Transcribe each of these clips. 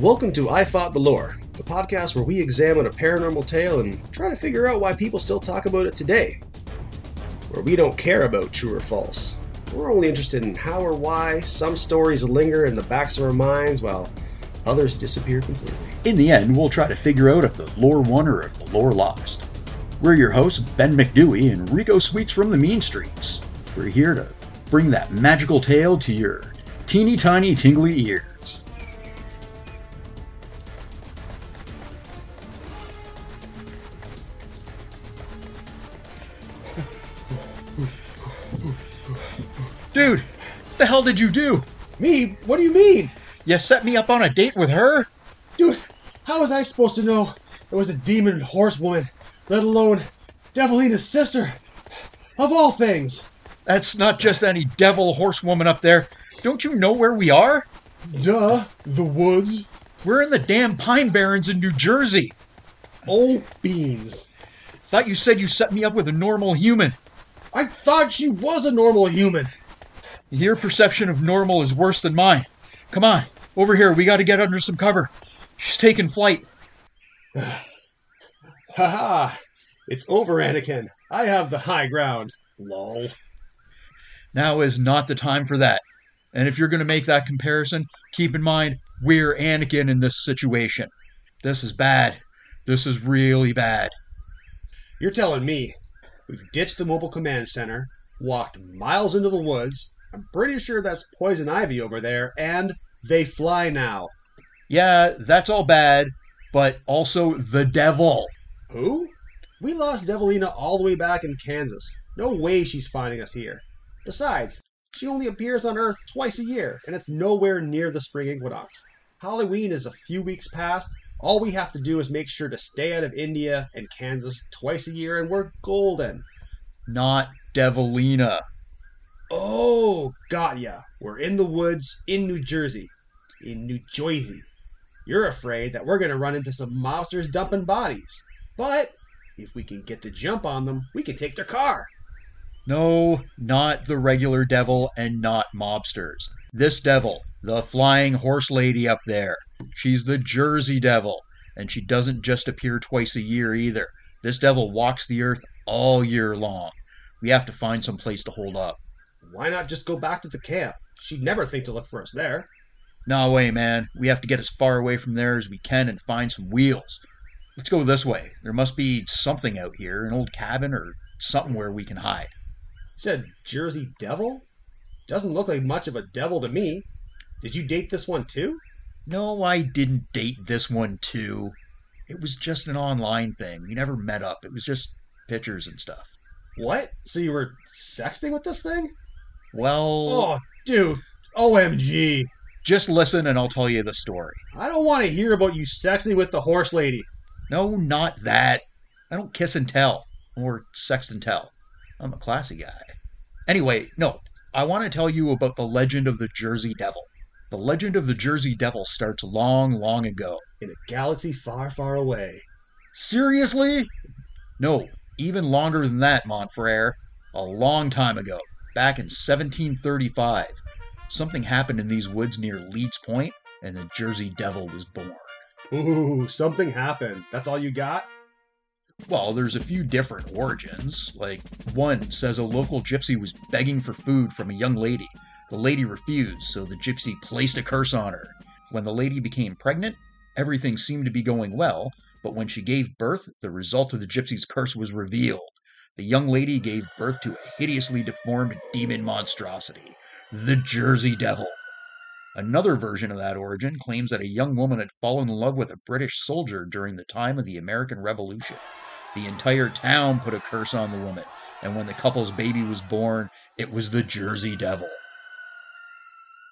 Welcome to I Fought the Lore, the podcast where we examine a paranormal tale and try to figure out why people still talk about it today. Where we don't care about true or false. We're only interested in how or why some stories linger in the backs of our minds while others disappear completely. In the end, we'll try to figure out if the lore won or if the lore lost. We're your hosts, Ben McDewey and Rico Sweets from the Mean Streets. We're here to bring that magical tale to your teeny tiny tingly ears. Hell did you do? Me? What do you mean? You set me up on a date with her? Dude, how was I supposed to know it was a demon horsewoman, let alone Devilina's sister? Of all things. That's not just any devil horsewoman up there. Don't you know where we are? Duh, the woods. We're in the damn Pine Barrens in New Jersey. Oh, beans. Thought you said you set me up with a normal human. I thought she was a normal human. Your perception of normal is worse than mine. Come on, over here. We got to get under some cover. She's taking flight. ha ha! it's over, Anakin. I have the high ground. Lol. Now is not the time for that. And if you're going to make that comparison, keep in mind we're Anakin in this situation. This is bad. This is really bad. You're telling me we've ditched the mobile command center, walked miles into the woods. I'm pretty sure that's poison ivy over there, and they fly now. Yeah, that's all bad, but also the devil. Who? We lost Devilina all the way back in Kansas. No way she's finding us here. Besides, she only appears on Earth twice a year, and it's nowhere near the spring equinox. Halloween is a few weeks past. All we have to do is make sure to stay out of India and Kansas twice a year, and we're golden. Not Devilina. Oh, got ya. We're in the woods in New Jersey. In New Jersey. You're afraid that we're going to run into some mobsters dumping bodies. But if we can get the jump on them, we can take their car. No, not the regular devil and not mobsters. This devil, the flying horse lady up there. She's the Jersey devil, and she doesn't just appear twice a year either. This devil walks the earth all year long. We have to find some place to hold up. Why not just go back to the camp? She'd never think to look for us there. No way, man. We have to get as far away from there as we can and find some wheels. Let's go this way. There must be something out here, an old cabin or something where we can hide. Said Jersey Devil? Doesn't look like much of a devil to me. Did you date this one too? No, I didn't date this one too. It was just an online thing. We never met up. It was just pictures and stuff. What? So you were sexting with this thing? Well, Oh, dude. OMG. just listen and I'll tell you the story. I don't want to hear about you sexting with the horse lady. No, not that. I don't kiss and tell or sext and tell. I'm a classy guy. Anyway, no, I want to tell you about the legend of the Jersey Devil. The legend of the Jersey Devil starts long, long ago. In a galaxy far, far away. Seriously? No, even longer than that, Montfrere. A long time ago, back in 1735, something happened in these woods near Leeds Point, and the Jersey Devil was born. Ooh, something happened. That's all you got? Well, there's a few different origins. Like, one says a local gypsy was begging for food from a young lady. The lady refused, so the gypsy placed a curse on her. When the lady became pregnant, everything seemed to be going well, but when she gave birth, the result of the gypsy's curse was revealed. The young lady gave birth to a hideously deformed demon monstrosity, the Jersey Devil. Another version of that origin claims that a young woman had fallen in love with a British soldier during the time of the American Revolution. The entire town put a curse on the woman, and when the couple's baby was born, it was the Jersey Devil.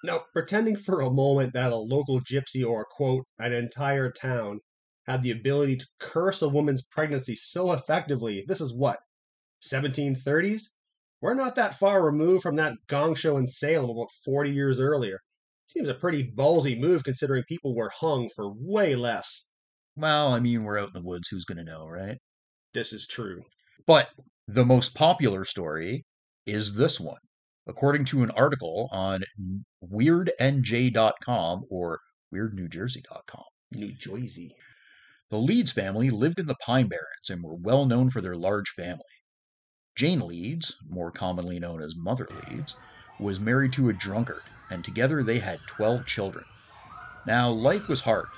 Now, pretending for a moment that a local gypsy or, quote, an entire town had the ability to curse a woman's pregnancy so effectively, this is what, 1730s? We're not that far removed from that gong show in Salem about 40 years earlier. Seems a pretty ballsy move considering people were hung for way less. Well, I mean, we're out in the woods. Who's going to know, right? This is true. But the most popular story is this one. According to an article on weirdnj.com or WeirdNewJersey.com. New Jersey. The Leeds family lived in the Pine Barrens and were well known for their large family. Jane Leeds, more commonly known as Mother Leeds, was married to a drunkard, and together they had 12 children. Now, life was hard.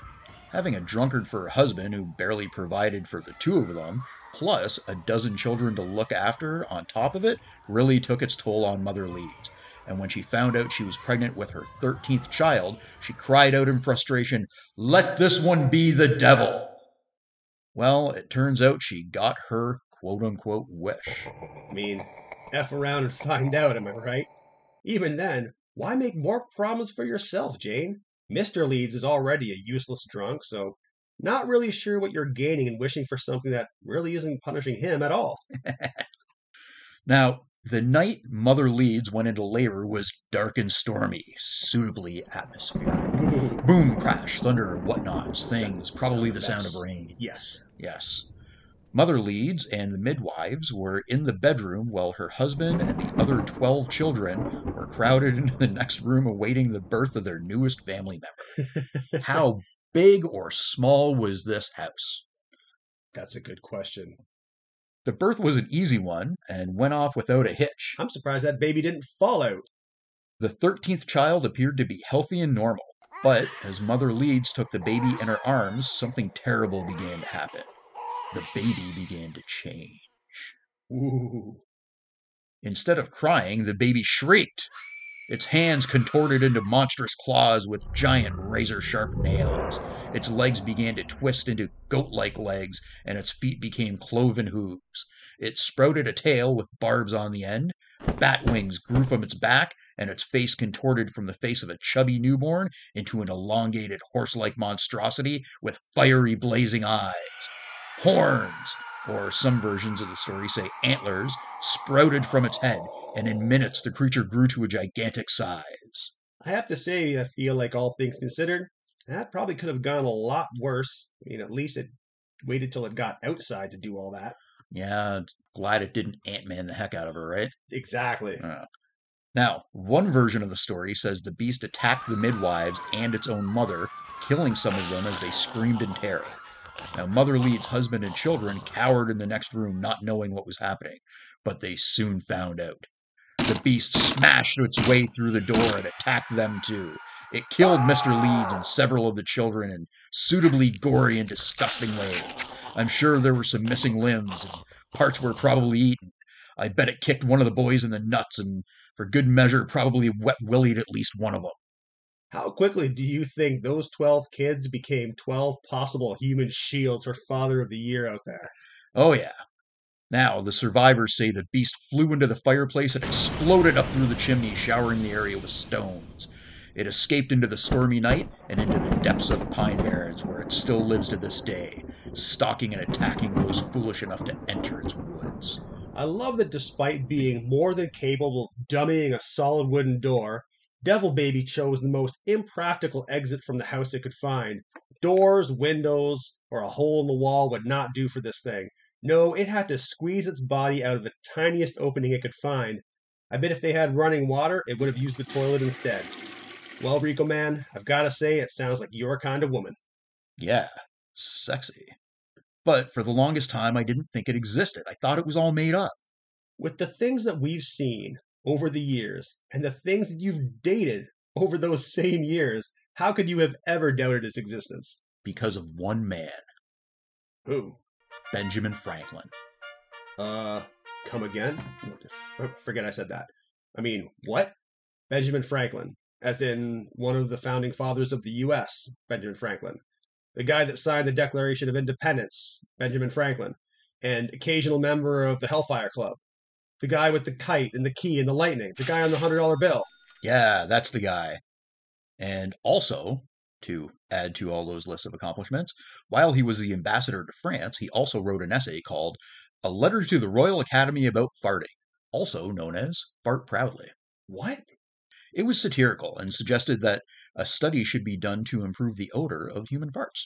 Having a drunkard for a husband who barely provided for the two of them, plus a dozen children to look after on top of it, really took its toll on Mother Leeds. And when she found out she was pregnant with her 13th child, she cried out in frustration, Let this one be the devil! Well, it turns out she got her quote unquote wish. I mean, F around and find out, am I right? Even then, why make more problems for yourself, Jane? Mr. Leeds is already a useless drunk, so not really sure what you're gaining in wishing for something that really isn't punishing him at all. Now, the night Mother Leeds went into labor was dark and stormy, suitably atmospheric. Boom, crash, thunder, whatnots, things, probably the sound of rain. Yes. Yes. Mother Leeds and the midwives were in the bedroom while her husband and the other 12 children were crowded into the next room awaiting the birth of their newest family member. How big or small was this house? That's a good question. The birth was an easy one and went off without a hitch. I'm surprised that baby didn't fall out. The 13th child appeared to be healthy and normal, but as Mother Leeds took the baby in her arms, something terrible began to happen. The baby began to change. Ooh. Instead of crying, the baby shrieked. Its hands contorted into monstrous claws with giant razor sharp nails. Its legs began to twist into goat like legs, and its feet became cloven hooves. It sprouted a tail with barbs on the end. Bat wings grew from its back, and its face contorted from the face of a chubby newborn into an elongated horse like monstrosity with fiery blazing eyes. Horns, or some versions of the story say antlers, sprouted from its head, and in minutes the creature grew to a gigantic size. I have to say, I feel like all things considered, that probably could have gone a lot worse. I mean, at least it waited till it got outside to do all that. Yeah, glad it didn't Ant Man the heck out of her, right? Exactly. Uh, Now, one version of the story says the beast attacked the midwives and its own mother, killing some of them as they screamed in terror. Now, Mother Leeds' husband and children cowered in the next room, not knowing what was happening, but they soon found out. The beast smashed its way through the door and attacked them too. It killed Mr. Leeds and several of the children in suitably gory and disgusting ways. I'm sure there were some missing limbs, and parts were probably eaten. I bet it kicked one of the boys in the nuts, and for good measure, probably wet willied at least one of them. How quickly do you think those 12 kids became 12 possible human shields for Father of the Year out there? Oh, yeah. Now, the survivors say the beast flew into the fireplace and exploded up through the chimney, showering the area with stones. It escaped into the stormy night and into the depths of the Pine Barrens, where it still lives to this day, stalking and attacking those foolish enough to enter its woods. I love that despite being more than capable of dummying a solid wooden door, Devil Baby chose the most impractical exit from the house it could find. Doors, windows, or a hole in the wall would not do for this thing. No, it had to squeeze its body out of the tiniest opening it could find. I bet if they had running water, it would have used the toilet instead. Well, Rico man, I've got to say, it sounds like your kind of woman. Yeah, sexy. But for the longest time, I didn't think it existed. I thought it was all made up. With the things that we've seen over the years, and the things that you've dated over those same years, how could you have ever doubted its existence? because of one man, Who? Benjamin Franklin. Uh, come again? Oh, Forget I said that. I mean, what? Benjamin Franklin, as in one of the founding fathers of the U.S., Benjamin Franklin. The guy that signed the Declaration of Independence, Benjamin Franklin, and occasional member of the Hellfire Club. The guy with the kite and the key and the lightning. The guy on the $100 bill. Yeah, that's the guy. And also, to add to all those lists of accomplishments, while he was the ambassador to France, he also wrote an essay called A Letter to the Royal Academy About Farting, also known as Fart Proudly. What? It was satirical and suggested that a study should be done to improve the odor of human farts.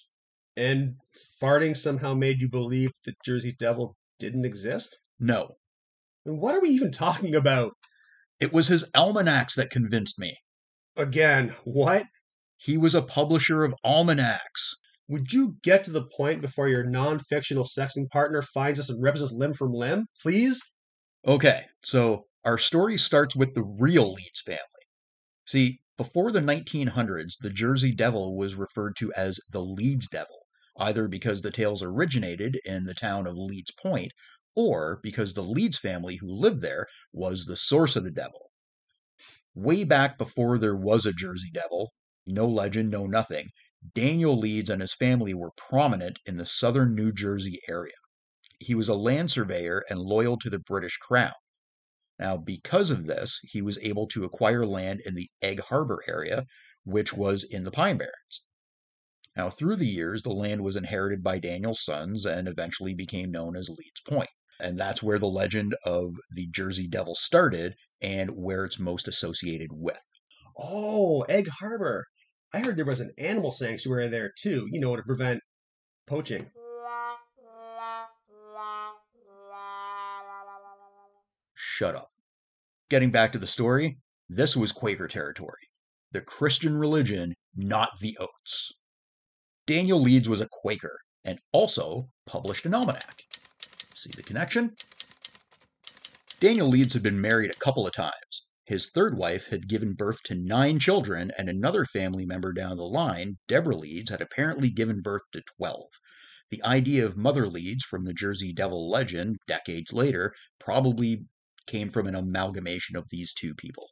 And farting somehow made you believe the Jersey Devil didn't exist? No, And what are we even talking about? it was his almanacs that convinced me. Again, what? He was a publisher of almanacs. Would you get to the point before your non fictional sexting partner finds us and rips us limb from limb? Please? Okay, so our story starts with the real Leeds family. See, before the 1900s, the Jersey Devil was referred to as the Leeds Devil, either because the tales originated in the town of Leeds Point or because the Leeds family who lived there was the source of the devil. Way back before there was a Jersey Devil, no legend, no nothing, Daniel Leeds and his family were prominent in the southern New Jersey area. He was a land surveyor and loyal to the British Crown. Now, because of this, he was able to acquire land in the Egg Harbor area, which was in the Pine Barrens. Now, through the years, the land was inherited by Daniel's sons and eventually became known as Leeds Point. And that's where the legend of the Jersey Devil started and where it's most associated with. Oh, Egg Harbor. I heard there was an animal sanctuary there too, you know, to prevent poaching. Shut up. Getting back to the story, this was Quaker territory. The Christian religion, not the oats. Daniel Leeds was a Quaker and also published an almanac. See the connection? Daniel Leeds had been married a couple of times. His third wife had given birth to nine children, and another family member down the line, Deborah Leeds, had apparently given birth to 12. The idea of Mother Leeds from the Jersey Devil legend, decades later, probably came from an amalgamation of these two people.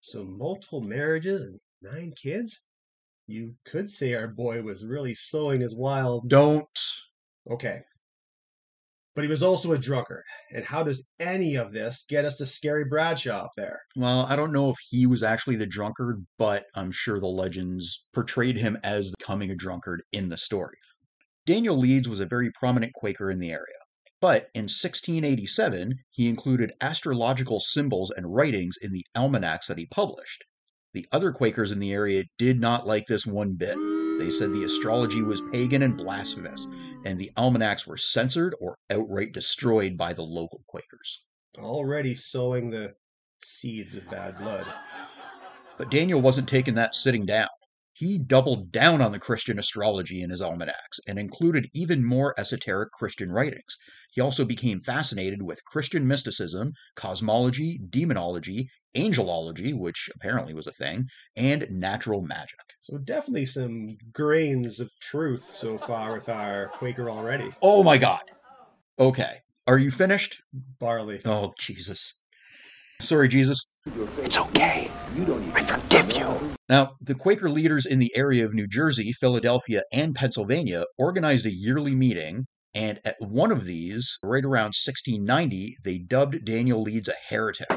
So, multiple marriages and nine kids? You could say our boy was really sowing his wild. Don't. Okay. But he was also a drunkard. And how does any of this get us to Scary Bradshaw up there? Well, I don't know if he was actually the drunkard, but I'm sure the legends portrayed him as becoming a drunkard in the story. Daniel Leeds was a very prominent Quaker in the area. But in 1687, he included astrological symbols and writings in the almanacs that he published. The other Quakers in the area did not like this one bit. They said the astrology was pagan and blasphemous, and the almanacs were censored or outright destroyed by the local Quakers. Already sowing the seeds of bad blood. But Daniel wasn't taking that sitting down. He doubled down on the Christian astrology in his almanacs and included even more esoteric Christian writings. He also became fascinated with Christian mysticism, cosmology, demonology, angelology, which apparently was a thing, and natural magic. So definitely some grains of truth so far with our Quaker already. Oh my god. Okay. Are you finished? Barley. Oh, Jesus. Sorry, Jesus. It's okay. I forgive you. Now, the Quaker leaders in the area of New Jersey, Philadelphia, and Pennsylvania organized a yearly meeting, and at one of these, right around 1690, they dubbed Daniel Leeds a heretic.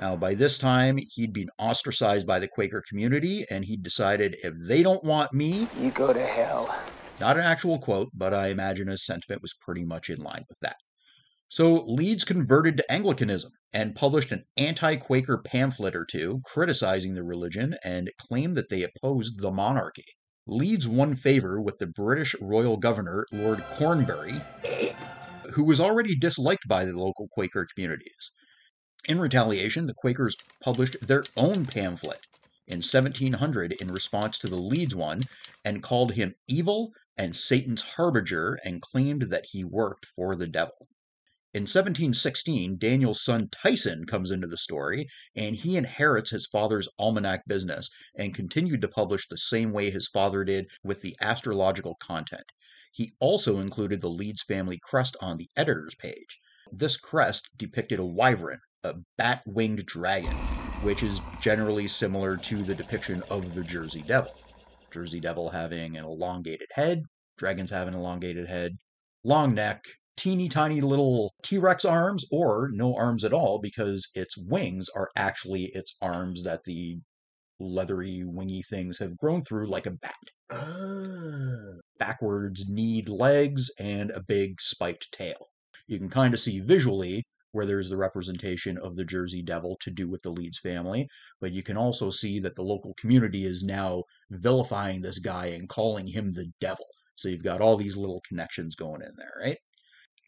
Now, by this time, he'd been ostracized by the Quaker community, and he'd decided if they don't want me, You go to hell. not an actual quote, but I imagine his sentiment was pretty much in line with that. So Leeds converted to Anglicanism and published an anti Quaker pamphlet or two criticizing the religion and claimed that they opposed the monarchy. Leeds won favor with the British royal governor, Lord Cornbury, who was already disliked by the local Quaker communities. In retaliation, the Quakers published their own pamphlet in 1700 in response to the Leeds one and called him evil and Satan's harbinger and claimed that he worked for the devil. In 1716, Daniel's son Tyson comes into the story, and he inherits his father's almanac business and continued to publish the same way his father did with the astrological content. He also included the Leeds family crest on the editor's page. This crest depicted a wyvern, a bat winged dragon, which is generally similar to the depiction of the Jersey Devil. Jersey Devil having an elongated head, dragons have an elongated head, long neck, teeny tiny little T Rex arms, or no arms at all because its wings are actually its arms that the leathery, wingy things have grown through like a bat. Ah. Backwards kneed legs and a big spiked tail. You can kind of see visually where there's the representation of the Jersey Devil to do with the Leeds family, but you can also see that the local community is now vilifying this guy and calling him the devil. So you've got all these little connections going in there, right?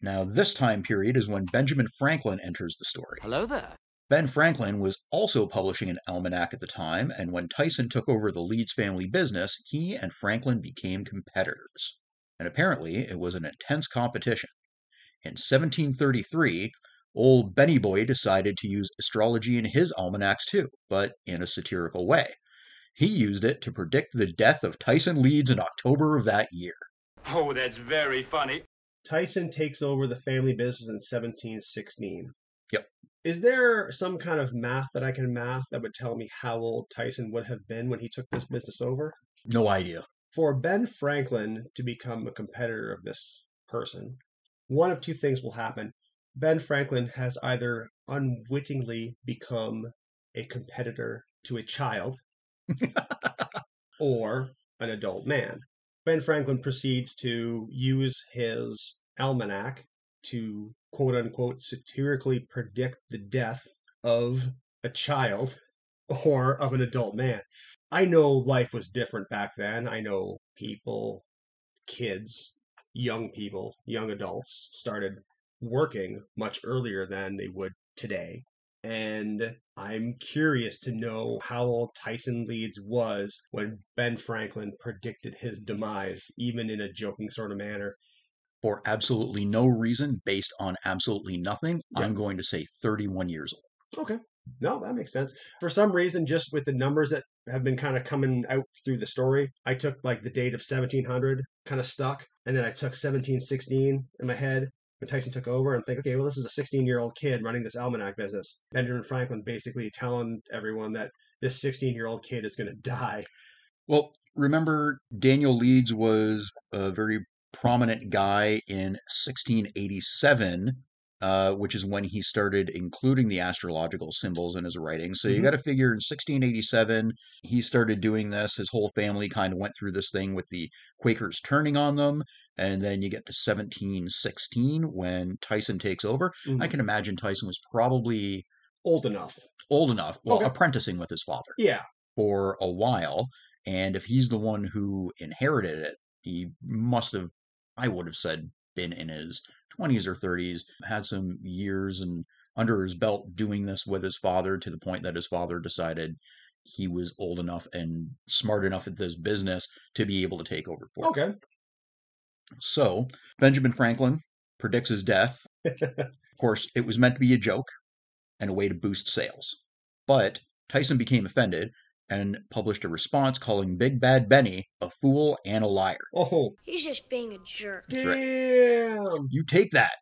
Now, this time period is when Benjamin Franklin enters the story. Hello there. Ben Franklin was also publishing an almanac at the time, and when Tyson took over the Leeds family business, he and Franklin became competitors. And apparently, it was an intense competition. In 1733, old Benny Boy decided to use astrology in his almanacs too, but in a satirical way. He used it to predict the death of Tyson Leeds in October of that year. Oh, that's very funny. Tyson takes over the family business in 1716. Yep. Is there some kind of math that I can math that would tell me how old Tyson would have been when he took this business over? No idea. For Ben Franklin to become a competitor of this person, one of two things will happen. Ben Franklin has either unwittingly become a competitor to a child or an adult man. Ben Franklin proceeds to use his almanac to quote unquote satirically predict the death of a child or of an adult man. I know life was different back then. I know people, kids, young people, young adults started working much earlier than they would today. And I'm curious to know how old Tyson Leeds was when Ben Franklin predicted his demise, even in a joking sort of manner. For absolutely no reason, based on absolutely nothing. I'm going to say 31 years old. Okay. No, that makes sense. For some reason, just with the numbers that have been kind of coming out through the story, I took like the date of 1700, kind of stuck, and then I took 1716 in my head when Tyson took over and think, okay, well, this is a 16 year old kid running this almanac business. Benjamin Franklin basically telling everyone that this 16 year old kid is going to die. Well, remember, Daniel Leeds was a very prominent guy in 1687, uh, which is when he started including the astrological symbols in his writing. So you Mhm. got to figure in 1687, he started doing this. His whole family kind of went through this thing with the Quakers turning on them. And then you get to 1716 when Tyson takes over. I Mhm. can imagine Tyson was probably Old enough. old enough, well, Okay. apprenticing with his father Yeah. for a while. And if he's the one who inherited it, he must have, I would have said, been in his 20s or 30s, had some years and under his belt doing this with his father to the point that his father decided he was old enough and smart enough at this business to be able to take over for him. Okay. So Benjamin Franklin predicts his death. Of course, it was meant to be a joke and a way to boost sales. But Tyson became offended and published a response calling Big Bad Benny a fool and a liar. Oh, He's just being a jerk. That's right. damn. You take that.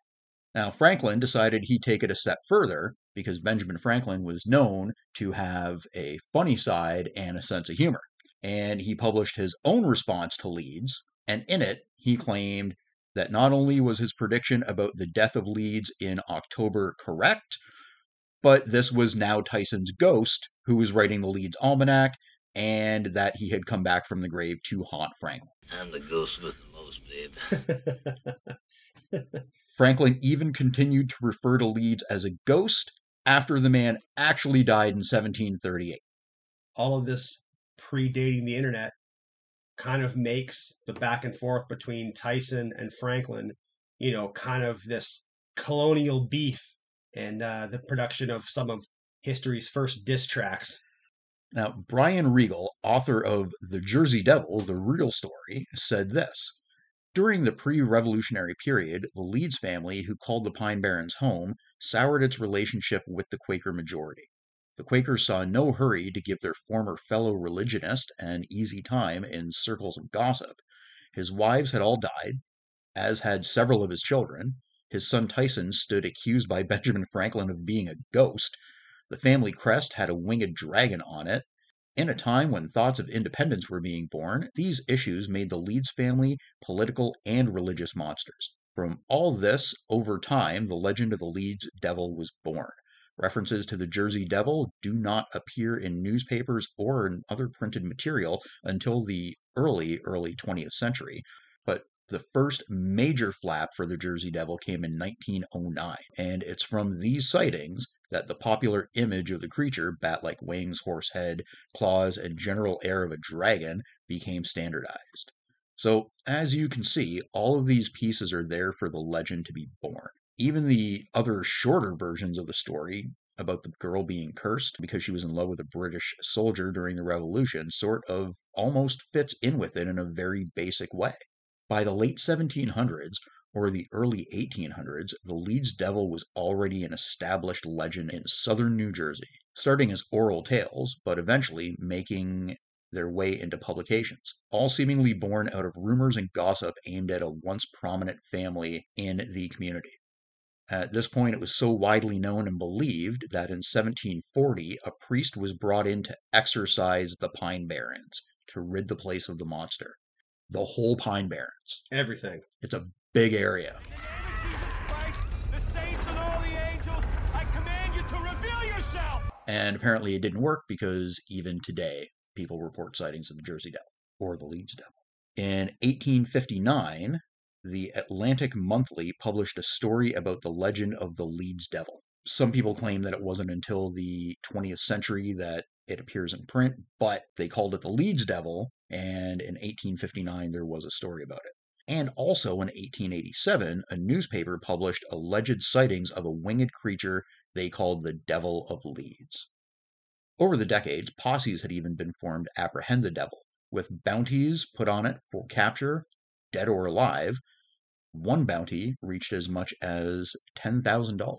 Now, Franklin decided he'd take it a step further because Benjamin Franklin was known to have a funny side and a sense of humor. And he published his own response to Leeds, and in it, he claimed that not only was his prediction about the death of Leeds in October correct, but this was now Tyson's ghost who was writing the Leeds Almanac, and that he had come back from the grave to haunt Franklin. I'm the ghost with the most, babe. Franklin even continued to refer to Leeds as a ghost after the man actually died in 1738. All of this predating the internet kind of makes the back and forth between Tyson and Franklin, you know, kind of this colonial beef and uh, the production of some of history's first diss tracks. Now, Brian Regal, author of The Jersey Devil, The Real Story, said this During the pre revolutionary period, the Leeds family, who called the Pine Barrens home, soured its relationship with the Quaker majority. The Quakers saw no hurry to give their former fellow religionist an easy time in circles of gossip. His wives had all died, as had several of his children. His son Tyson stood accused by Benjamin Franklin of being a ghost. The family crest had a winged dragon on it. In a time when thoughts of independence were being born, these issues made the Leeds family political and religious monsters. From all this, over time, the legend of the Leeds Devil was born. References to the Jersey Devil do not appear in newspapers or in other printed material until the early, early 20th century. The first major flap for the Jersey Devil came in 1909, and it's from these sightings that the popular image of the creature, bat like wings, horse head, claws, and general air of a dragon, became standardized. So, as you can see, all of these pieces are there for the legend to be born. Even the other shorter versions of the story about the girl being cursed because she was in love with a British soldier during the Revolution sort of almost fits in with it in a very basic way. By the late 1700s or the early 1800s, the Leeds Devil was already an established legend in southern New Jersey, starting as oral tales, but eventually making their way into publications, all seemingly born out of rumors and gossip aimed at a once prominent family in the community. At this point, it was so widely known and believed that in 1740 a priest was brought in to exorcise the Pine Barrens to rid the place of the monster. The whole Pine Barrens. Everything. It's a big area. In the name of Jesus Christ, the saints and all the angels, I command you to reveal yourself! And apparently it didn't work because even today, people report sightings of the Jersey Devil or the Leeds Devil. In 1859, the Atlantic Monthly published a story about the legend of the Leeds Devil. Some people claim that it wasn't until the 20th century that it appears in print, but they called it the Leeds Devil, and in 1859 there was a story about it. And also in 1887, a newspaper published alleged sightings of a winged creature they called the Devil of Leeds. Over the decades, posses had even been formed to apprehend the devil, with bounties put on it for capture, dead or alive. One bounty reached as much as $10,000.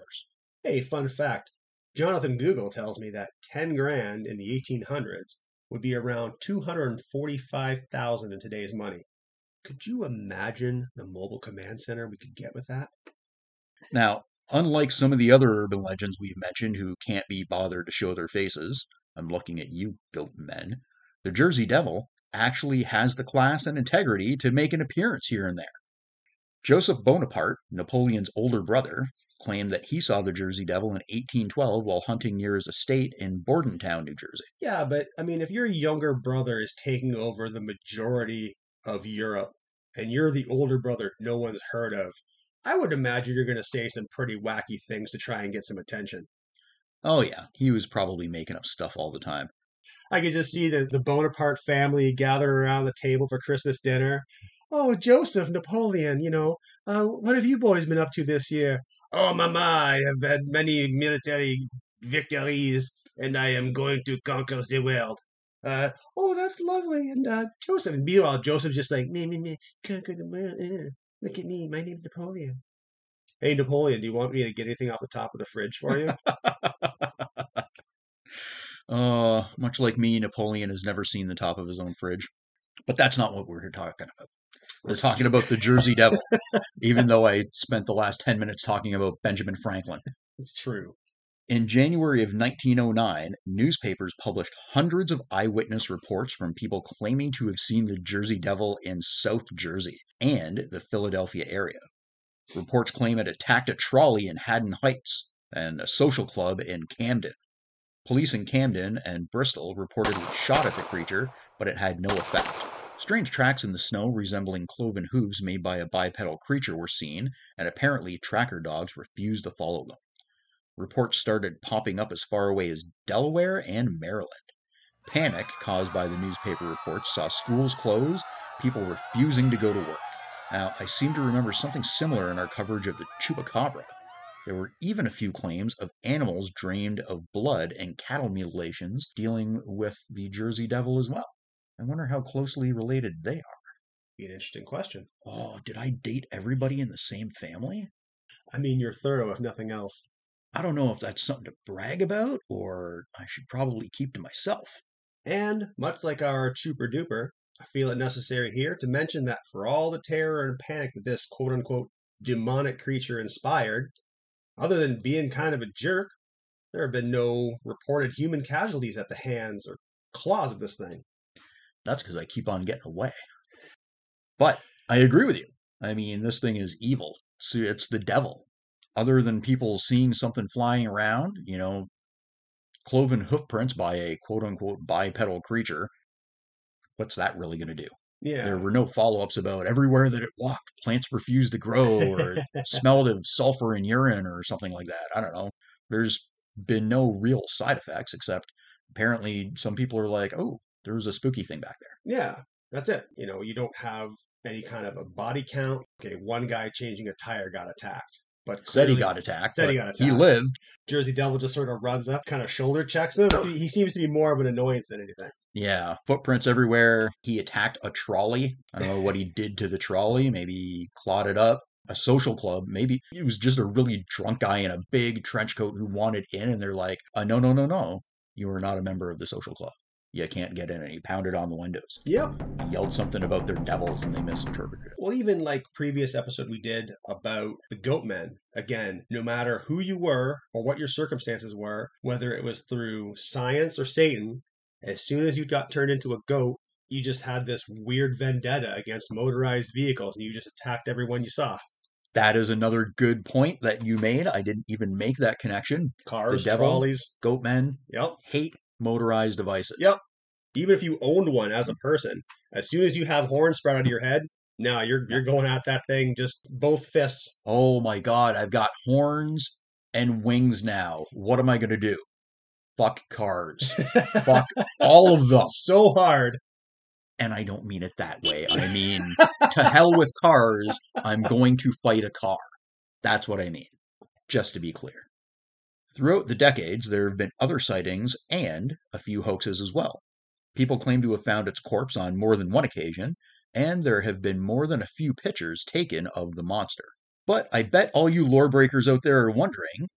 Hey, fun fact. Jonathan Google tells me that 10 grand in the 1800s would be around 245,000 in today's money. Could you imagine the mobile command center we could get with that? Now, unlike some of the other urban legends we've mentioned who can't be bothered to show their faces, I'm looking at you, goat men, the Jersey Devil actually has the class and integrity to make an appearance here and there. Joseph Bonaparte, Napoleon's older brother, claimed that he saw the Jersey Devil in 1812 while hunting near his estate in Bordentown, New Jersey. Yeah, but I mean, if your younger brother is taking over the majority of Europe and you're the older brother no one's heard of, I would imagine you're going to say some pretty wacky things to try and get some attention. Oh, yeah, he was probably making up stuff all the time. I could just see the, the Bonaparte family gathered around the table for Christmas dinner. Oh, Joseph, Napoleon, you know, uh, what have you boys been up to this year? Oh, Mama, I have had many military victories, and I am going to conquer the world. Uh, oh, that's lovely. And uh, Joseph, and meanwhile, Joseph's just like, me, me, me, conquer the world. eh. Look at me, my name's Napoleon. Hey, Napoleon, do you want me to get anything off the top of the fridge for you? Uh, much like me, Napoleon has never seen the top of his own fridge. But that's not what we're talking about. We're talking about the Jersey Devil, even though I spent the last 10 minutes talking about Benjamin Franklin. it's true. In January of 1909, newspapers published hundreds of eyewitness reports from people claiming to have seen the Jersey Devil in South Jersey and the Philadelphia area. Reports claim it attacked a trolley in Haddon Heights and a social club in Camden. Police in Camden and Bristol reportedly shot at the creature, but it had no effect. Strange tracks in the snow resembling cloven hooves made by a bipedal creature were seen, and apparently tracker dogs refused to follow them. Reports started popping up as far away as Delaware and Maryland. Panic caused by the newspaper reports saw schools close, people refusing to go to work. Now, I seem to remember something similar in our coverage of the chupacabra. There were even a few claims of animals drained of blood and cattle mutilations dealing with the Jersey Devil as well. I wonder how closely related they are. Be an interesting question. Oh, did I date everybody in the same family? I mean, you're thorough, if nothing else. I don't know if that's something to brag about or I should probably keep to myself. And much like our Chuper Duper, I feel it necessary here to mention that for all the terror and panic that this quote unquote demonic creature inspired, other than being kind of a jerk, there have been no reported human casualties at the hands or claws of this thing. That's because I keep on getting away. But I agree with you. I mean, this thing is evil. So it's the devil. Other than people seeing something flying around, you know, cloven hoof prints by a quote unquote bipedal creature, what's that really going to do? Yeah. There were no follow ups about everywhere that it walked, plants refused to grow or smelled of sulfur and urine or something like that. I don't know. There's been no real side effects except apparently some people are like, oh, there was a spooky thing back there. Yeah, that's it. You know, you don't have any kind of a body count. Okay, one guy changing a tire got attacked. but Said he got attacked. said he got attacked. He lived. Jersey Devil just sort of runs up, kind of shoulder checks him. He, he seems to be more of an annoyance than anything. Yeah, footprints everywhere. He attacked a trolley. I don't know what he did to the trolley. Maybe he clawed it up. A social club. Maybe he was just a really drunk guy in a big trench coat who wanted in, and they're like, uh, "No, no, no, no! You are not a member of the social club. You can't get in." And he pounded on the windows. Yep. He yelled something about their devils, and they misinterpreted it. Well, even like previous episode we did about the goat men. Again, no matter who you were or what your circumstances were, whether it was through science or Satan, as soon as you got turned into a goat, you just had this weird vendetta against motorized vehicles and you just attacked everyone you saw. That is another good point that you made. I didn't even make that connection. Cars, The devil? trolleys. Goatmen Yep. hate motorized devices. Yep. Even if you owned one as a person, as soon as you have horns sprout out of your head, now you're you're going at that thing just both fists. Oh my god, I've got horns and wings now. What am I going to do? Fuck cars. Fuck all of them. so hard. And I don't mean it that way. I mean, to hell with cars. I'm going to fight a car. That's what I mean. Just to be clear. Throughout the decades, there have been other sightings and a few hoaxes as well. People claim to have found its corpse on more than one occasion, and there have been more than a few pictures taken of the monster. But I bet all you lore breakers out there are wondering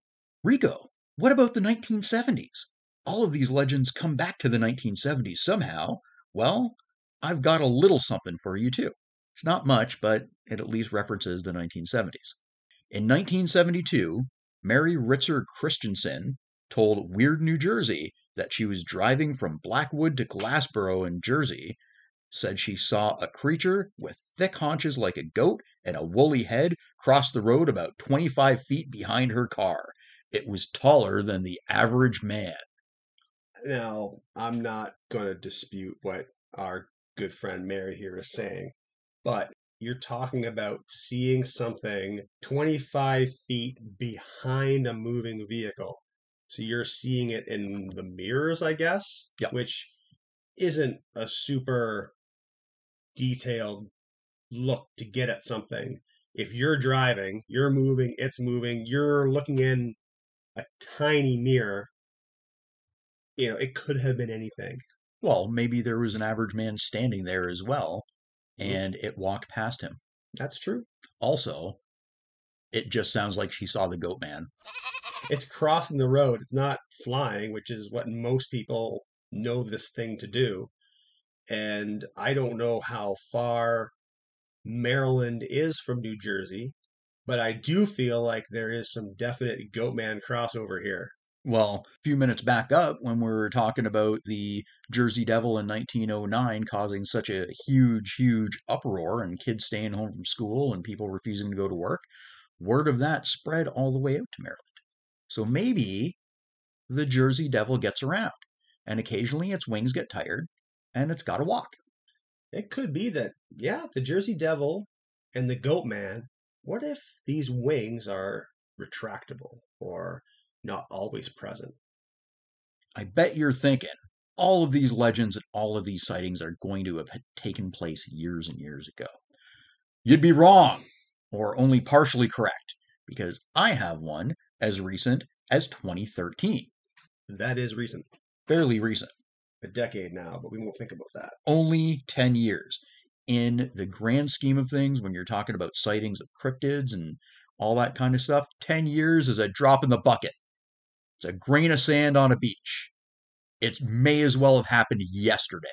Rico, what about the 1970s? All of these legends come back to the 1970s somehow. Well, I've got a little something for you too. It's not much, but it at least references the 1970s. In 1972, Mary Ritzer Christensen told Weird New Jersey that she was driving from Blackwood to Glassboro in Jersey, said she saw a creature with thick haunches like a goat and a woolly head cross the road about 25 feet behind her car. It was taller than the average man. Now, I'm not going to dispute what our good friend Mary here is saying, but you're talking about seeing something 25 feet behind a moving vehicle. So you're seeing it in the mirrors, I guess, Yep. which isn't a super detailed look to get at something. If you're driving, you're moving, it's moving, you're looking in a tiny mirror, you know, it could have been anything. Well, maybe there was an average man standing there as well. Mm-hmm. and it walked past him. That's true. Also, it just sounds like she saw the goat man. It's crossing the road. It's not flying, which is what most people know this thing to do. And I don't know how far Maryland is from New Jersey, but I do feel like there is some definite goat man crossover here. Well, a few minutes back up when we were talking about the Jersey Devil in 1909 causing such a huge, huge uproar and kids staying home from school and people refusing to go to work, word of that spread all the way out to Maryland. So maybe the Jersey Devil gets around and occasionally its wings get tired and it's got to walk. It could be that, yeah, the Jersey Devil and the Goat Man. what if these wings are retractable or not always present? I bet you're thinking all of these legends and all of these sightings are going to have taken place years and years ago. You'd be wrong, or only partially correct, because I have one as recent as 2013. That is recent. Fairly recent. A decade now, but we won't think about that. Only 10 years. In the grand scheme of things, when you're talking about sightings of cryptids and all that kind of stuff, 10 years is a drop in the bucket. It's a grain of sand on a beach. It may as well have happened yesterday.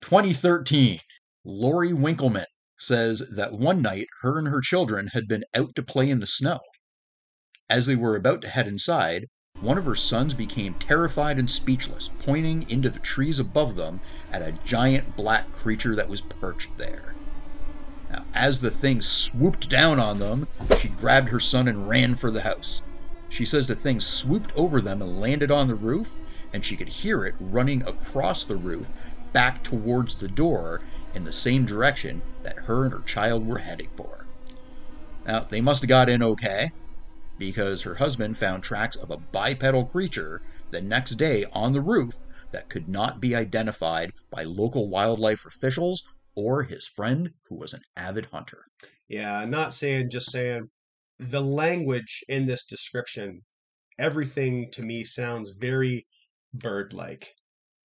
2013, Lori Winkleman says that one night her and her children had been out to play in the snow. As they were about to head inside, one of her sons became terrified and speechless, pointing into the trees above them at a giant black creature that was perched there. Now, as the thing swooped down on them, she grabbed her son and ran for the house. She says the thing swooped over them and landed on the roof, and she could hear it running across the roof back towards the door in the same direction that her and her child were heading for. Now, they must have got in okay, because her husband found tracks of a bipedal creature the next day on the roof that could not be identified by local wildlife officials or his friend who was an avid hunter. Yeah, not saying just saying the language in this description, everything to me sounds very bird like.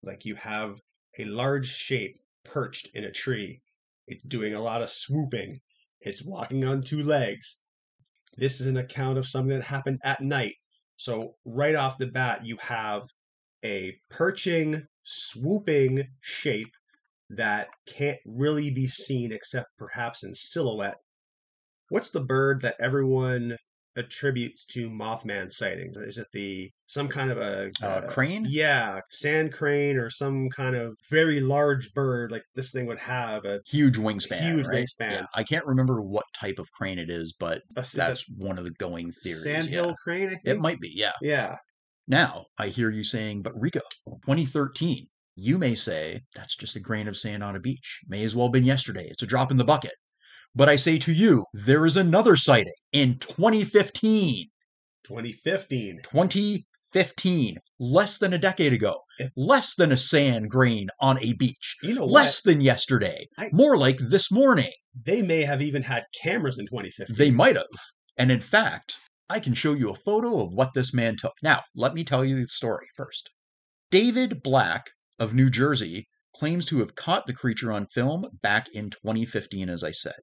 Like you have a large shape perched in a tree. It's doing a lot of swooping. It's walking on two legs. This is an account of something that happened at night. So, right off the bat, you have a perching, swooping shape that can't really be seen except perhaps in silhouette. What's the bird that everyone attributes to Mothman sightings? Is it the some kind of a Uh, crane? Yeah, sand crane or some kind of very large bird like this thing would have a, Huge wingspan. Huge right? wingspan. Yeah, I can't remember what type of crane it is, but is that's one of the going theories. sandhill yeah. crane. I think It might be, yeah. Yeah, Now, I hear you saying, but Ricco, 2013. You may say, that's just a grain of sand on a beach. May as well have been yesterday. It's a drop in the bucket. But I say to you, there is another sighting in 2015. 2015. 2015, less than a decade ago, less than a sand grain on a beach, You know less than yesterday, I- more like this morning. They may have even had cameras in 2015. They might have. And in fact, I can show you a photo of what this man took. Now, let me tell you the story first. David Black of New Jersey claims to have caught the creature on film back in 2015, as I said.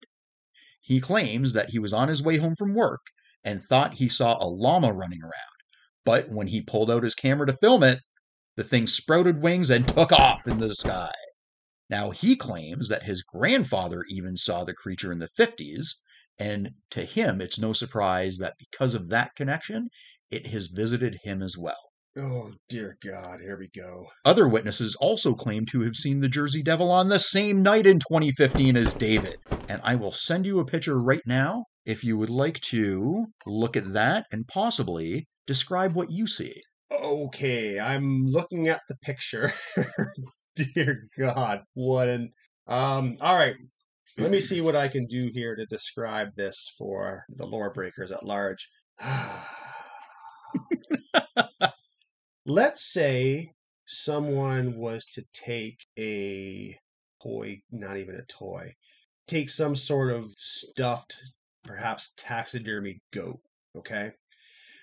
He claims that he was on his way home from work and thought he saw a llama running around. But when he pulled out his camera to film it, the thing sprouted wings and took off into the sky. Now, he claims that his grandfather even saw the creature in the 50s, and to him, it's no surprise that because of that connection, it has visited him as well. Oh dear God! Here we go. Other witnesses also claim to have seen the Jersey Devil on the same night in 2015 as David. And I will send you a picture right now if you would like to look at that and possibly describe what you see. Okay, I'm looking at the picture. dear God, what an um. All right, let me see what I can do here to describe this for the lore breakers at large. Let's say someone was to take a toy, not even a toy, take some sort of stuffed, perhaps taxidermy goat, okay?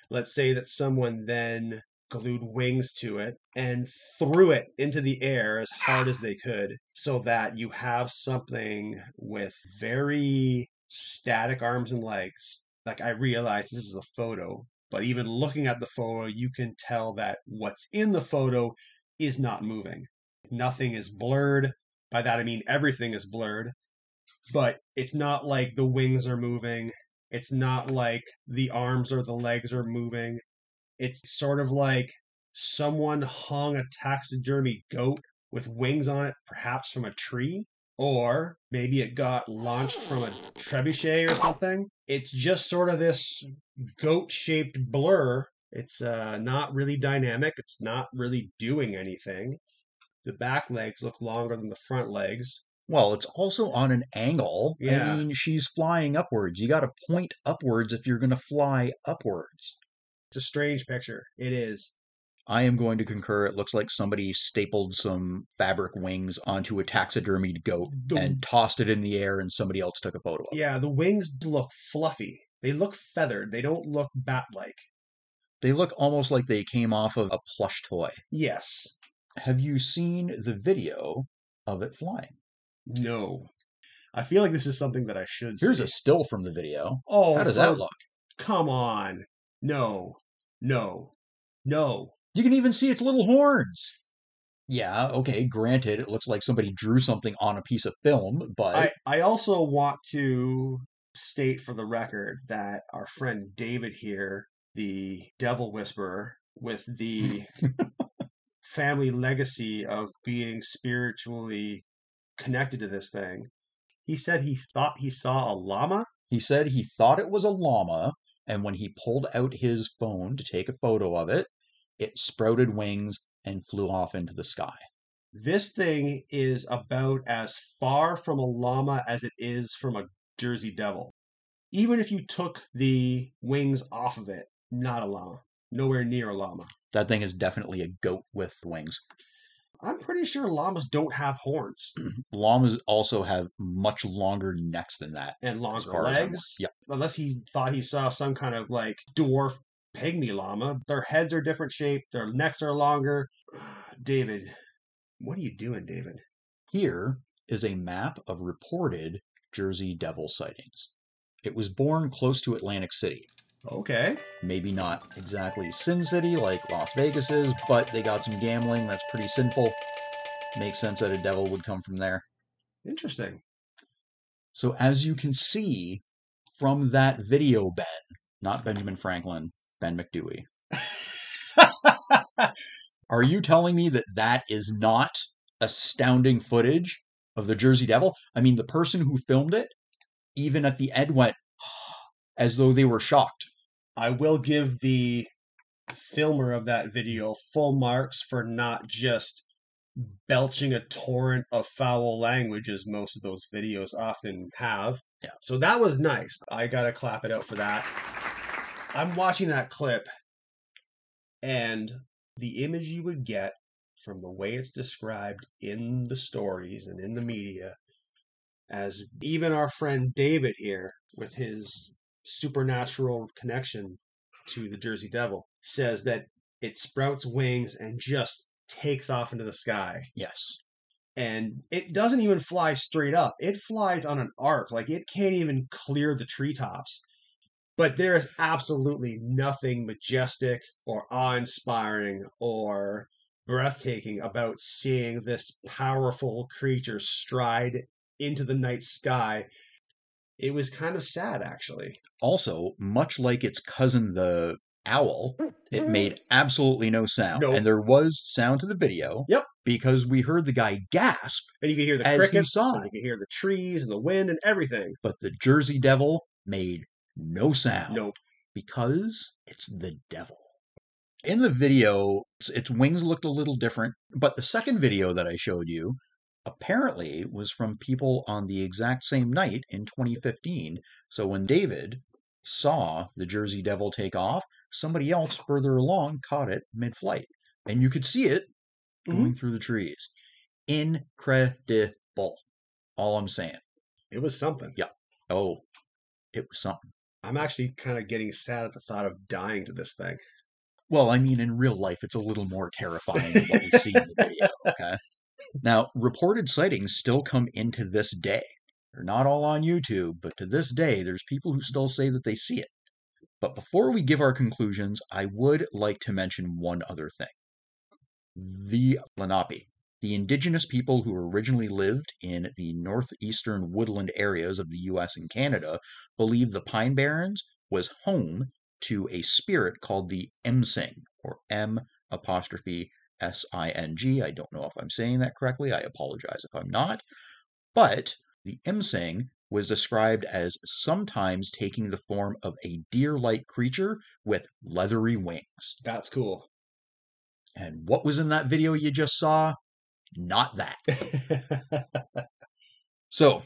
Let's say that someone then glued wings to it and threw it into the air as hard as they could so that you have something with very static arms and legs. Like I realize this is a photo, but even looking at the photo, you can tell that what's in the photo is not moving. Nothing is blurred. By that I mean everything is blurred, but it's not like the wings are moving. It's not like the arms or the legs are moving. It's sort of like someone hung a taxidermy goat with wings on it, perhaps from a tree, or maybe it got launched from a trebuchet or something. It's just sort of this goat shaped blur. It's uh, not really dynamic, it's not really doing anything. The back legs look longer than the front legs. Well, it's also on an angle. Yeah. I mean, she's flying upwards. You got to point upwards if you're going to fly upwards. It's a strange picture. It is. I am going to concur. It looks like somebody stapled some fabric wings onto a taxidermied goat The- and tossed it in the air, and somebody else took a photo of it. Yeah, the wings look fluffy. They look feathered. They don't look bat like. They look almost like they came off of a plush toy. Yes. Have you seen the video of it flying? No. I feel like this is something that I should see. Here's see. a still from the video. Oh, How does that look? Come on. No. No. No. You can even see its little horns. Yeah, okay, granted, it looks like somebody drew something on a piece of film, but I, I also want to state for the record that our friend David here, the devil whisperer, with the family legacy of being spiritually connected to this thing, he said he thought he saw a llama. he said he thought it was a llama, and when he pulled out his phone to take a photo of it, it sprouted wings and flew off into the sky. This thing is about as far from a llama as it is from a Jersey Devil. Even if you took the wings off of it, not a llama. Nowhere near a llama. That thing is definitely a goat with wings. I'm pretty sure llamas don't have horns Llamas also have much longer necks than that. and longer legs. Yep. Unless he thought he saw some kind of like dwarf pygmy llama. Their heads are different shape, their necks are longer. David, what are you doing, David? Here is a map of reported Jersey Devil sightings. It was born close to Atlantic City. Okay. Maybe not exactly Sin City like Las Vegas is, but they got some gambling that's pretty sinful. Makes sense that a devil would come from there. Interesting. So, as you can see from that video, Ben, not Benjamin Franklin, Ben McDewey, are you telling me that that is not astounding footage of the Jersey Devil? I mean, the person who filmed it, even at the end, went as though they were shocked. I will give the filmer of that video full marks for not just belching a torrent of foul language as most of those videos often have. Yeah. So that was nice. I got to clap it out for that. I'm watching that clip and the image you would get from the way it's described in the stories and in the media as even our friend David here with his supernatural connection to the Jersey Devil says that it sprouts wings and just takes off into the sky. Yes. And it doesn't even fly straight up. It flies on an arc. Like it can't even clear the treetops. But there is absolutely nothing majestic or awe inspiring or breathtaking about seeing this powerful creature stride into the night sky. It was kind of sad, actually. Also, much like its cousin, the owl, it mm-hmm. made absolutely no sound. No. And there was sound to the video. Yep. Because we heard the guy gasp, And you can hear the crickets, and you can hear the trees and the wind and everything. but the Jersey Devil made no sound. Nope. Because it's the devil. In the video, its- its wings looked a little different, but the second video that I showed you apparently was from people on the exact same night in 2015. So when David saw the Jersey Devil take off, somebody else further along caught it mid flight. And you could see it mm-hmm. going through the trees. Incredible. All I'm saying. It was something. Yeah. Oh, it was something. I'm actually kind of getting sad at the thought of dying to this thing. Well, I mean, in real life, it's a little more terrifying than what we see in the video. Okay. Now, reported sightings still come into this day. They're not all on YouTube, but to this day, there's people who still say that they see it. But before we give our conclusions, I would like to mention one other thing. The Lenape, the indigenous people who originally lived in the northeastern woodland areas of the US and Canada, believe the Pine Barrens was home to a spirit called the Emsing, or M apostrophe S I N G. I don't know if I'm saying that correctly. I apologize if I'm not. But the Emsing was described as sometimes taking the form of a deer like creature with leathery wings. That's cool. And what was in that video you just saw? Not that. So,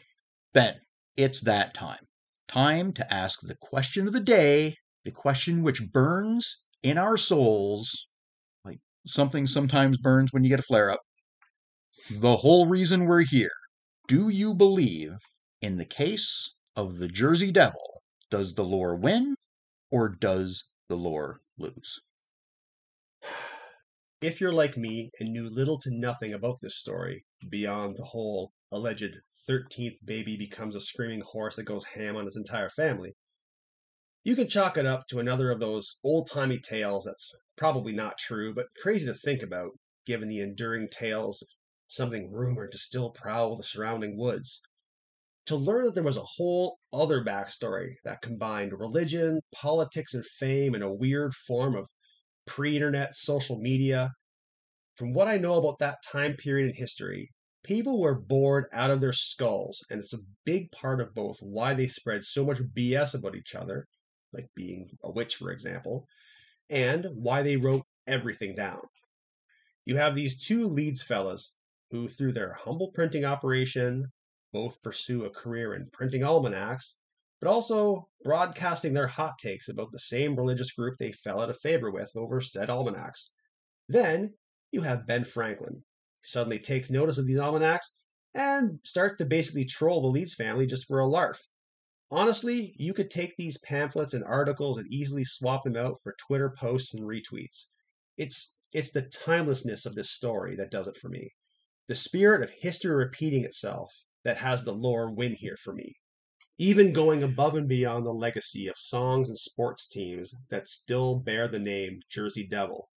Ben, it's that time. Time to ask the question of the day, the question which burns in our souls, like something sometimes burns when you get a flare up. The whole reason we're here. Do you believe in the case of the Jersey Devil? Does the lore win or does the lore lose? if you're like me and knew little to nothing about this story beyond the whole alleged 13th baby becomes a screaming horse that goes ham on his entire family, you can chalk it up to another of those old timey tales that's probably not true, but crazy to think about given the enduring tales of something rumored to still prowl the surrounding woods. To learn that there was a whole other backstory that combined religion, politics, and fame in a weird form of pre internet social media. From what I know about that time period in history, people were bored out of their skulls, and it's a big part of both why they spread so much BS about each other, like being a witch, for example, and why they wrote everything down. You have these two Leeds fellas who, through their humble printing operation, both pursue a career in printing almanacs but also broadcasting their hot takes about the same religious group they fell out of favor with over said almanacs. Then you have Ben Franklin, he suddenly takes notice of these almanacs and starts to basically troll the Leeds family just for a larf. Honestly, you could take these pamphlets and articles and easily swap them out for Twitter posts and retweets. It's it's the timelessness of this story that does it for me. The spirit of history repeating itself that has the lore win here for me. Even going above and beyond the legacy of songs and sports teams that still bear the name Jersey Devil.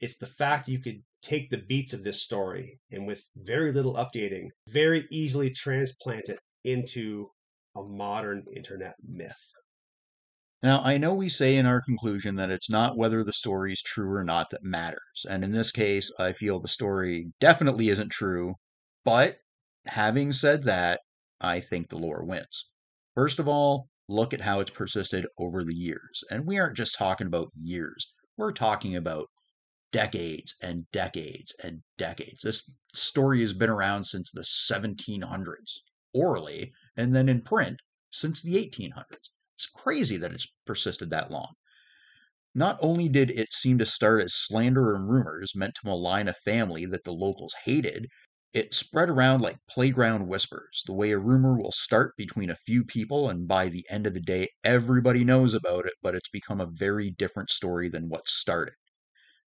It's the fact you could take the beats of this story and with very little updating, very easily transplant it into a modern internet myth. Now, I know we say in our conclusion that it's not whether the story is true or not that matters. And in this case, I feel the story definitely isn't true. But having said that, I think the lore wins. First of all, look at how it's persisted over the years. And we aren't just talking about years, we're talking about decades and decades and decades. This story has been around since the 1700s, orally, and then in print since the 1800s. It's crazy that it's persisted that long. Not only did it seem to start as slander and rumors meant to malign a family that the locals hated, it spread around like playground whispers, the way a rumor will start between a few people, and by the end of the day, everybody knows about it, but it's become a very different story than what started.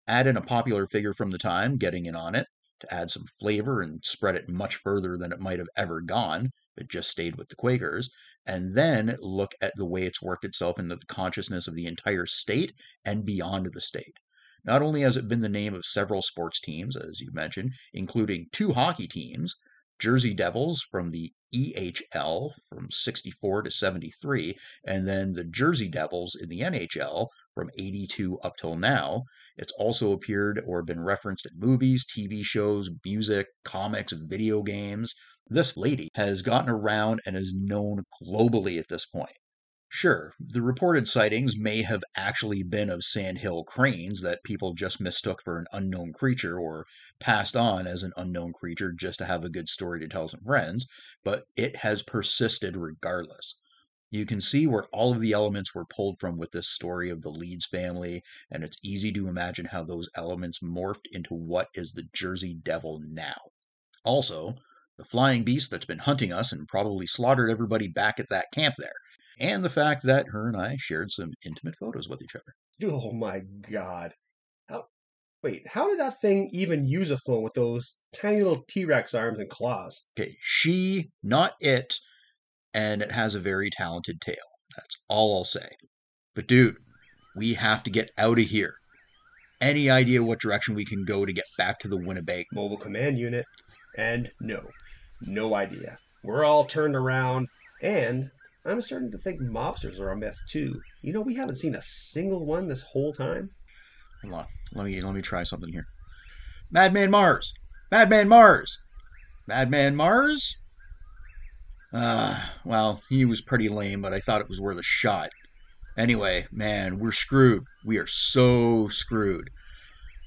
Add in a popular figure from the time getting in on it to add some flavor and spread it much further than it might have ever gone it just stayed with the Quakers, and then look at the way it's worked itself into the consciousness of the entire state and beyond the state. Not only has it been the name of several sports teams, as you mentioned, including two hockey teams, Jersey Devils from the EHL from 64 to 73, and then the Jersey Devils in the NHL from 82 up till now. It's also appeared or been referenced in movies, TV shows, music, comics, video games. This lady has gotten around and is known globally at this point. Sure, the reported sightings may have actually been of sandhill cranes that people just mistook for an unknown creature or passed on as an unknown creature just to have a good story to tell some friends, but it has persisted regardless. You can see where all of the elements were pulled from with this story of the Leeds family, and it's easy to imagine how those elements morphed into what is the Jersey Devil now. Also, the flying beast that's been hunting us and probably slaughtered everybody back at that camp there, and the fact that her and I shared some intimate photos with each other. Oh my god. How, wait, how did that thing even use a phone with those tiny little T Rex arms and claws? Okay, she, not it, and it has a very talented tail. That's all I'll say. But dude, we have to get out of here. Any idea what direction we can go to get back to the Winnipeg? Mobile command unit. And no, no idea. We're all turned around, and I'm starting to think mobsters are a myth too. You know, we haven't seen a single one this whole time. Hold on. Let me let me try something here. Madman Marz! Madman Marz! Madman Marz? Uh, well, he was pretty lame, but I thought it was worth a shot. Anyway, man, we're screwed. We are so screwed.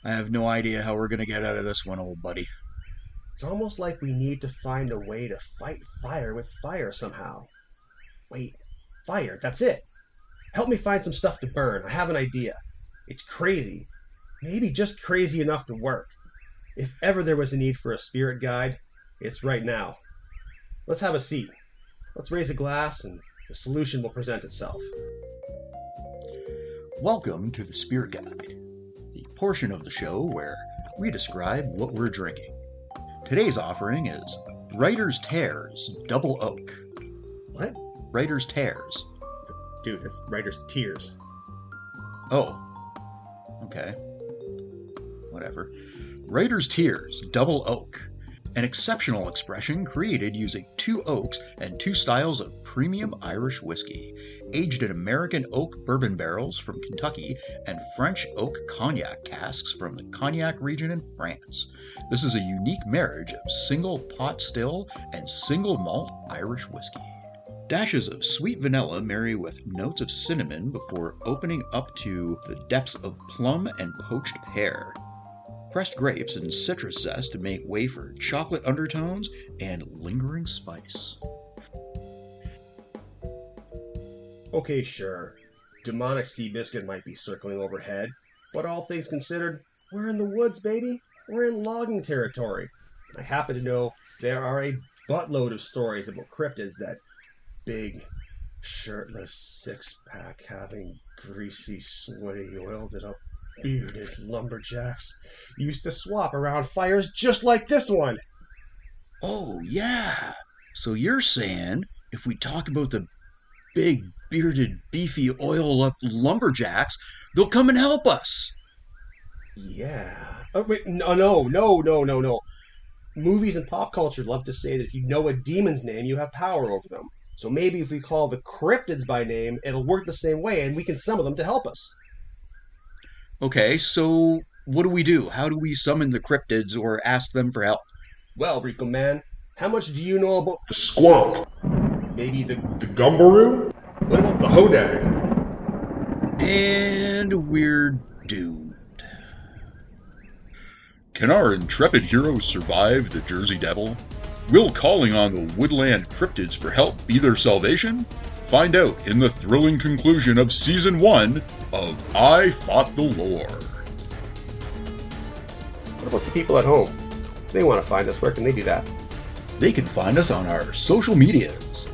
I have no idea how we're gonna get out of this one, old buddy. It's almost like we need to find a way to fight fire with fire somehow. Wait, fire, that's it. Help me find some stuff to burn. I have an idea. It's crazy. Maybe just crazy enough to work. If ever there was a need for a spirit guide, it's right now. Let's have a seat. Let's raise a glass and the solution will present itself. Welcome to the Spirit Guide, the portion of the show where we describe what we're drinking. Today's offering is Writer's Tears Double Oak. What? Writer's Tears. Dude, that's writer's tears. Oh. Okay. Whatever. Writer's Tears Double Oak. An exceptional expression created using two oaks and two styles of premium Irish whiskey, aged in American oak bourbon barrels from Kentucky and French oak cognac casks from the Cognac region in France. This is a unique marriage of single pot still and single malt Irish whiskey. Dashes of sweet vanilla marry with notes of cinnamon before opening up to the depths of plum and poached pear. Pressed grapes and citrus zest to make way for chocolate undertones and lingering spice. Okay, sure. Demonic sea biscuit might be circling overhead, but all things considered, we're in the woods, baby. we're in logging territory. I happen to know there are a buttload of stories about cryptids that big, shirtless, six pack having, greasy, sweaty, oiled it up, bearded lumberjacks used to swap around fires just like this one. Oh, yeah. So you're saying if we talk about the big, bearded, beefy, oil up lumberjacks, they'll come and help us? Yeah. Oh, wait, no, no, no, no, no, no. Movies and pop culture love to say that if you know a demon's name, you have power over them. So maybe if we call the cryptids by name, it'll work the same way and we can summon them to help us. Okay, so what do we do? How do we summon the cryptids or ask them for help? Well, Ricco man, how much do you know about The squonk. maybe the The gumberoo. what about The the hodag. And we're doomed. Can our intrepid heroes survive the Jersey Devil? Will calling on the woodland cryptids for help be their salvation? Find out in the thrilling conclusion of Season 1 of I Fought the Lore. what about the people at home? If they want to find us, where can they do that? They can find us on our social medias.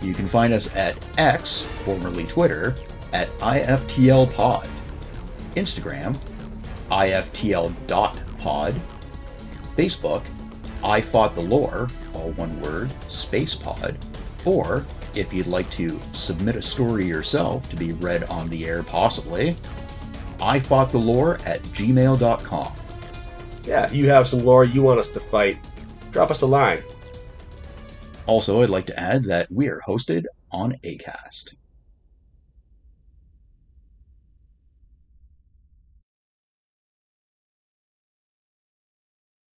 You can find us at X, formerly Twitter, at IFTLPod, Instagram, IFTL.pod, Facebook, I Fought the Lore, all one word, Space Pod, or if you'd like to submit a story yourself to be read on the air possibly, I Fought the Lore at gmail.com. Yeah, if you have some lore you want us to fight, drop us a line. Also, I'd like to add that we are hosted on ACAST.